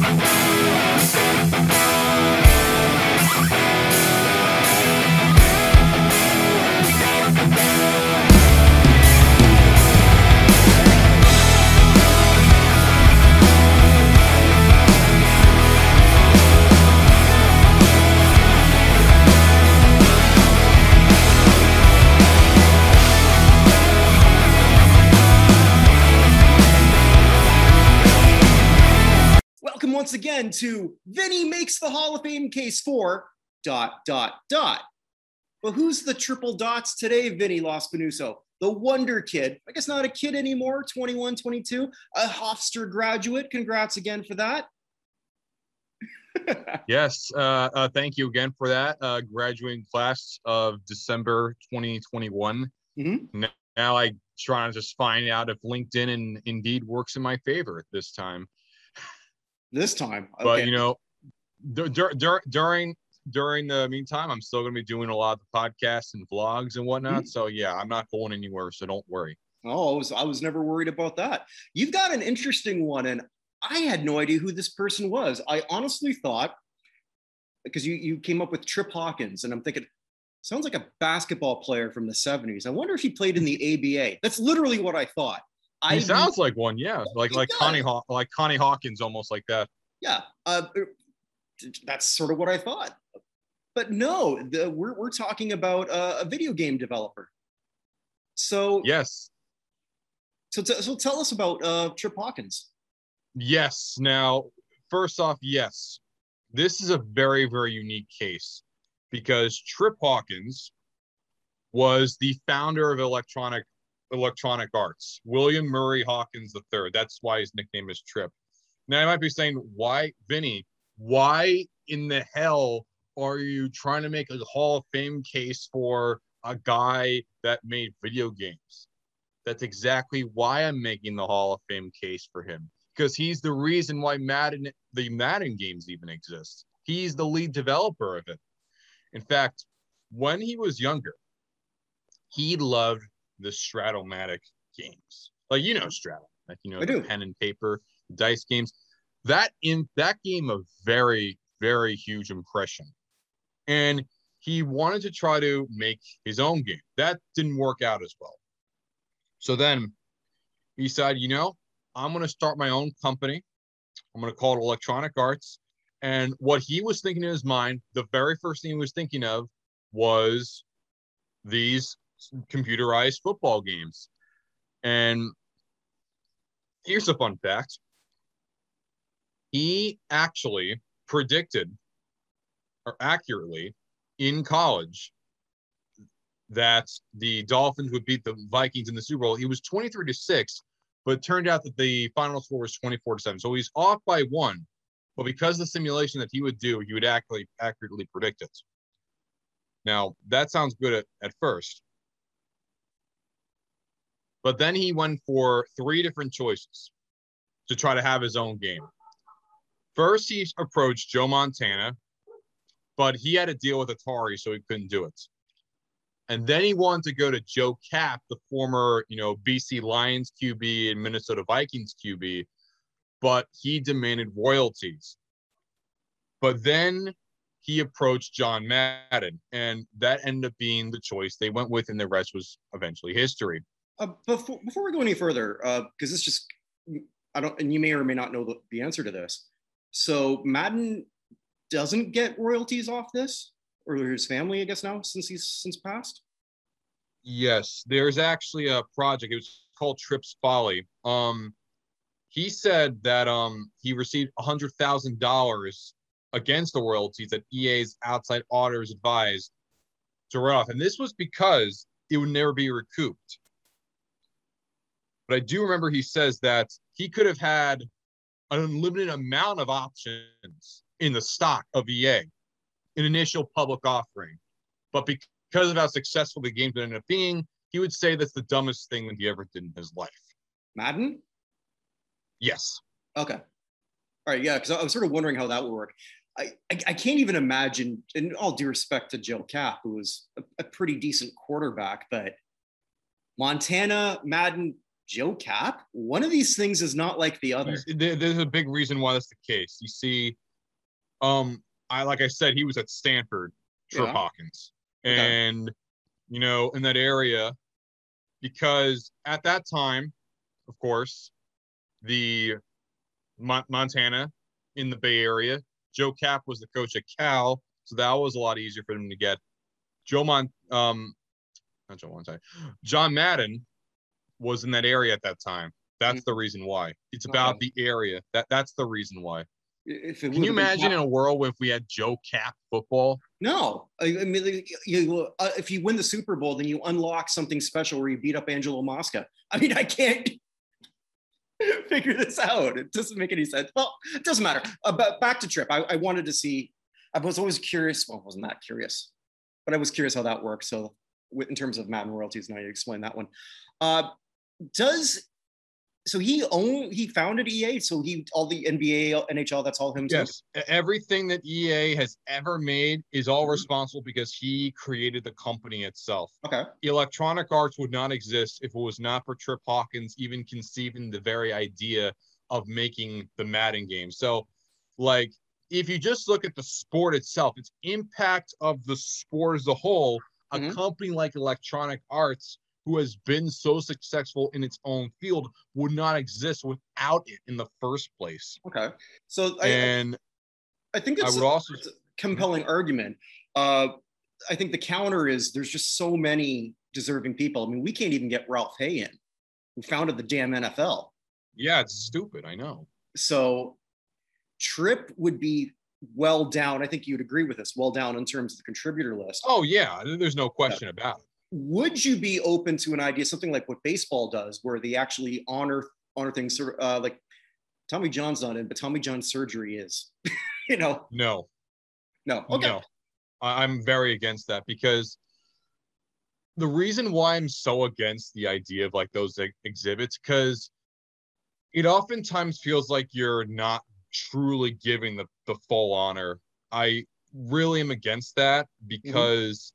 Welcome once again to Vinny makes the Hall of Fame case for dot dot dot. But who's the triple dots today, Vinny Lospinuso? The Wonder Kid. I guess not a kid anymore, 21, 22, a Hofstra graduate. Congrats again for that. yes, uh, uh, thank you again for that. Uh, graduating class of December 2021. Mhm. N- Now I try to just find out if LinkedIn and Indeed works in my favor this time. This time. But okay. you know, dur- dur- dur- during during the meantime, I'm still going to be doing a lot of the podcasts and vlogs and whatnot. Mhm. So yeah, I'm not going anywhere. So don't worry. Oh, I was, I was never worried about that. You've got an interesting one, and I had no idea who this person was. I honestly thought, because you, you came up with Trip Hawkins, and I'm thinking, sounds like a basketball player from the 70s. I wonder if he played in the ABA. That's literally what I thought. He I sounds like one, yeah, like He like Connie. Haw- like Connie Hawkins, almost like that. yeah, uh, that's sort of what I thought. But no, the, we're, we're talking about uh, a video game developer. So, Yes, so, t- so tell us about uh, Trip Hawkins. Yes. Now, first off, yes, this is a very, very unique case because Trip Hawkins was the founder of electronic electronic arts, William Murray Hawkins III. That's why his nickname is Trip. Now, you might be saying, why, Vinny, why in the hell are you trying to make a Hall of Fame case for a guy that made video games? That's exactly why I'm making the Hall of Fame case for him because he's the reason why Madden, the Madden games even exist. He's the lead developer of it. In fact, when he was younger, he loved the Strat-O-Matic games. Like you know Strato, like you know I the do. pen and paper dice games. That in that game a very very huge impression, and he wanted to try to make his own game. That didn't work out as well. So then he said, you know, I'm going to start my own company. I'm going to call it Electronic Arts. And what he was thinking in his mind, the very first thing he was thinking of was these computerized football games. And here's a fun fact he actually predicted, or accurately, in college that the Dolphins would beat the Vikings in the Super Bowl. He was 23 to 6, but turned out that the final score was 24 to 7. So he's off by one. But because the simulation that he would do, he would accurately accurately predict it. Now, that sounds good at, at first. But then he went for three different choices to try to have his own game. First, he approached Joe Montana, but he had to deal with Atari, so he couldn't do it. And then he wanted to go to Joe Kapp, the former, you know, BC Lions QB and Minnesota Vikings QB, but he demanded royalties. But then he approached John Madden, and that ended up being the choice they went with, and the rest was eventually history. Uh, before, before we go any further, because this just, I don't, and you may or may not know the, the answer to this. So Madden doesn't get royalties off this, or his family, I guess now, since he's since passed. Yes, there's actually a project. It was called Trips Folly. Um, he said that um he received a hundred thousand dollars against the royalties that EA's outside auditors advised to write off, and this was because it would never be recouped. But I do remember he says that he could have had an unlimited amount of options in the stock of EA, an initial public offering, but because of how successful the game ended up being, he would say that's the dumbest thing that he ever did in his life. Madden. Yes. Okay. All right. Yeah, because I was sort of wondering how that would work. I, I, I can't even imagine, in all due respect to Joe Kapp, who was a, a pretty decent quarterback, but Montana, Madden, Joe Kapp. One of these things is not like the other. There's a big reason why that's the case. You see, um, I like I said, he was at Stanford, Trip yeah. Hawkins, okay. and you know, in that area, because at that time, of course, the Montana in the Bay Area, Joe Kapp was the coach at Cal, so that was a lot easier for them to get. Joe Mon, um, not Joe Montana, John Madden was in that area at that time. That's the reason why. It's about okay. the area. That that's the reason why. Can you imagine in a world where if we had Joe Kapp football? No, I, I mean, you, uh, if you win the Super Bowl, then you unlock something special where you beat up Angelo Mosca. I mean, I can't figure this out. It doesn't make any sense. Well, it doesn't matter. Uh, but back to Trip, I, I wanted to see. I was always curious. Well, I wasn't that curious, but I was curious how that works. So, in terms of Madden royalties, now you explain that one. Uh, does so he owned he founded EA. So he all the NBA, NHL, that's all him. Yes, everything that EA has ever made is all mm-hmm. responsible because he created the company itself. Okay. Electronic Arts would not exist if it was not for Trip Hawkins even conceiving the very idea of making the Madden game. So, like, if you just look at the sport itself, its impact of the sport as a whole, a mm-hmm. company like Electronic Arts who has been so successful in its own field would not exist without it in the first place. Okay. So I, and I think that's I would a, also, a compelling argument. Uh, I think the counter is there's just so many deserving people. I mean, we can't even get Ralph Hay in, who founded the damn NFL. Yeah, it's stupid. I know. So Trip would be well down. I think you'd agree with this, well down in terms of the contributor list. Oh, yeah. There's no question yeah. about it would you be open to an idea, something like what baseball does, where they actually honor honor things uh, like Tommy John's not in, but Tommy John surgery is, you know? No, no, okay. No, I'm very against that because the reason why I'm so against the idea of like those ex- exhibits because it oftentimes feels like you're not truly giving the, the full honor. I really am against that mm-hmm. because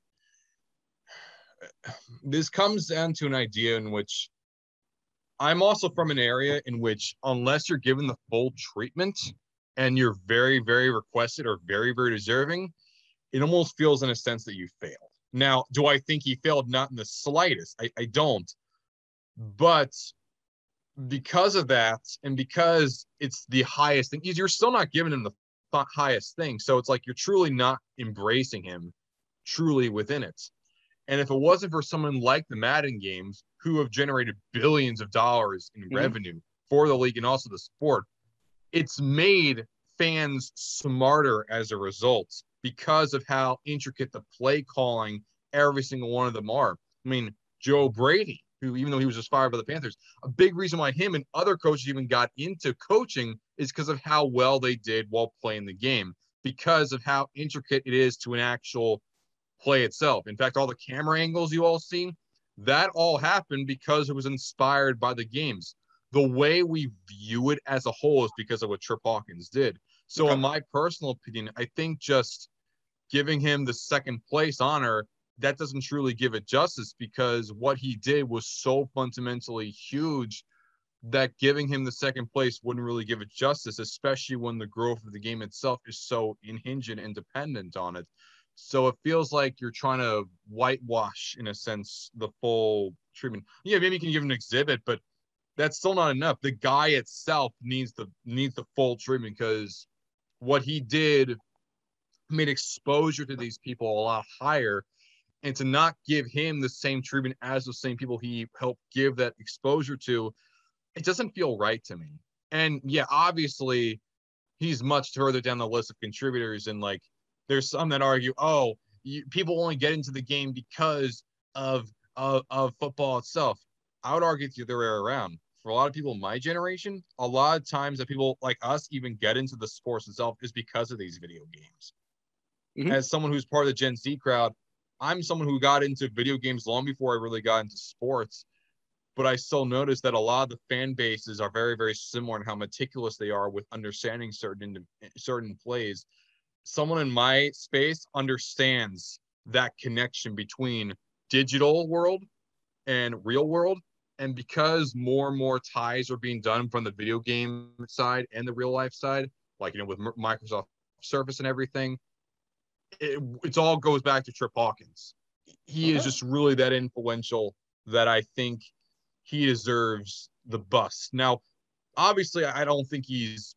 this comes down to an idea in which I'm also from an area in which, unless you're given the full treatment and you're very, very requested or very, very deserving, it almost feels in a sense that you failed. Now, do I think he failed? Not in the slightest. I, I don't. But because of that, and because it's the highest thing, you're still not giving him the highest thing. So it's like you're truly not embracing him truly within it. And if it wasn't for someone like the Madden games, who have generated billions of dollars in mm-hmm. revenue for the league and also the sport, it's made fans smarter as a result because of how intricate the play calling every single one of them are. I mean, Joe Brady, who even though he was just fired by the Panthers, a big reason why him and other coaches even got into coaching is because of how well they did while playing the game, because of how intricate it is to an actual play itself. In fact, all the camera angles you all seen, that all happened because it was inspired by the games. The way we view it as a whole is because of what Trip Hawkins did. So, in my personal opinion, I think just giving him the second place honor that doesn't truly give it justice because what he did was so fundamentally huge that giving him the second place wouldn't really give it justice, especially when the growth of the game itself is so inhingent and dependent on it. So it feels like you're trying to whitewash, in a sense, the full treatment. Yeah, maybe you can give an exhibit, but that's still not enough. The guy itself needs the needs the full treatment because what he did made exposure to these people a lot higher. And to not give him the same treatment as the same people he helped give that exposure to, it doesn't feel right to me. And yeah, obviously, he's much further down the list of contributors and like there's some that argue, oh, you, people only get into the game because of, of of football itself. I would argue it's the other way around. For a lot of people in my generation, a lot of times that people like us even get into the sports itself is because of these video games. Mm-hmm. As someone who's part of the Gen Z crowd, I'm someone who got into video games long before I really got into sports. But I still notice that a lot of the fan bases are very, very similar in how meticulous they are with understanding certain certain plays someone in my space understands that connection between digital world and real world and because more and more ties are being done from the video game side and the real life side, like you know with Microsoft Surface and everything, it it's all goes back to Trip Hawkins. He uh-huh. is just really that influential that I think he deserves the bust. Now, obviously, I don't think he's.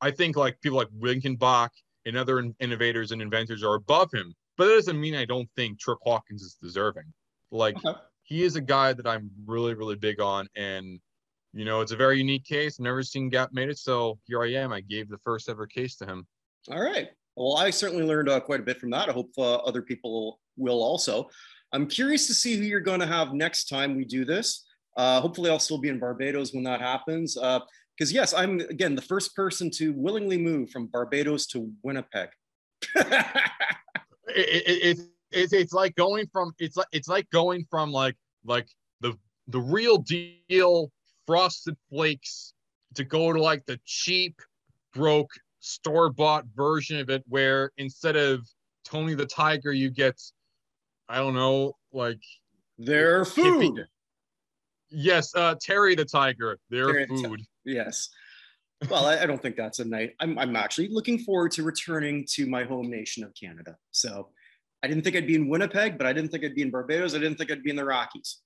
I think like people like Winkenbach and other innovators and inventors are above him, but that doesn't mean I don't think Trip Hawkins is deserving. Like okay. he is a guy that I'm really, really big on, and you know, it's a very unique case. Never seen Gap made it, so here I am. I gave the first ever case to him. All right. Well, I certainly learned uh, quite a bit from that. I hope uh, other people will also. I'm curious to see who you're going to have next time we do this. Uh, hopefully, I'll still be in Barbados when that happens. Because, yes, I'm, again, the first person to willingly move from Barbados to Winnipeg. it, it, it, it's, it's like going from it's like it's like going from like like the the real deal frosted flakes to go to like the cheap broke store bought version of it where instead of Tony the Tiger you get I don't know like their food. Yes, uh, Terry the Tiger, their Terry food. Yes. Well, I, I, don't think that's a night. I'm, I'm actually looking forward to returning to my home nation of Canada. So I didn't think I'd be in Winnipeg, but I didn't think I'd be in Barbados. I didn't think I'd be in the Rockies.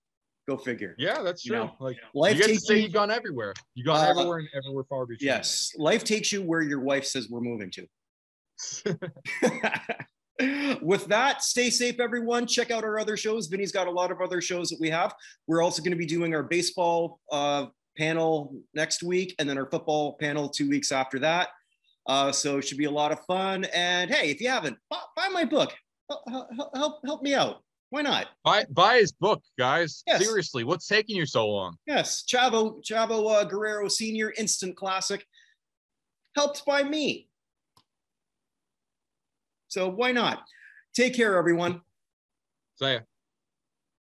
Go figure. Yeah, that's true. Know, like life you get to say you've gone everywhere. You've gone uh, everywhere and everywhere far between. Yes, life takes you where your wife says we're moving to. With that, stay safe, everyone. Check out our other shows. Vinny's got a lot of other shows that we have. We're also going to be doing our baseball uh, panel next week, and then our football panel two weeks after that. Uh, so it should be a lot of fun. And hey, if you haven't, buy, my book. Help, help, help me out. Why not? Buy buy his book, guys. Yes. Seriously, what's taking you so long? Yes, Chavo Chavo uh, Guerrero Senior Instant Classic, helped by me. So why not? Take care, everyone. See ya.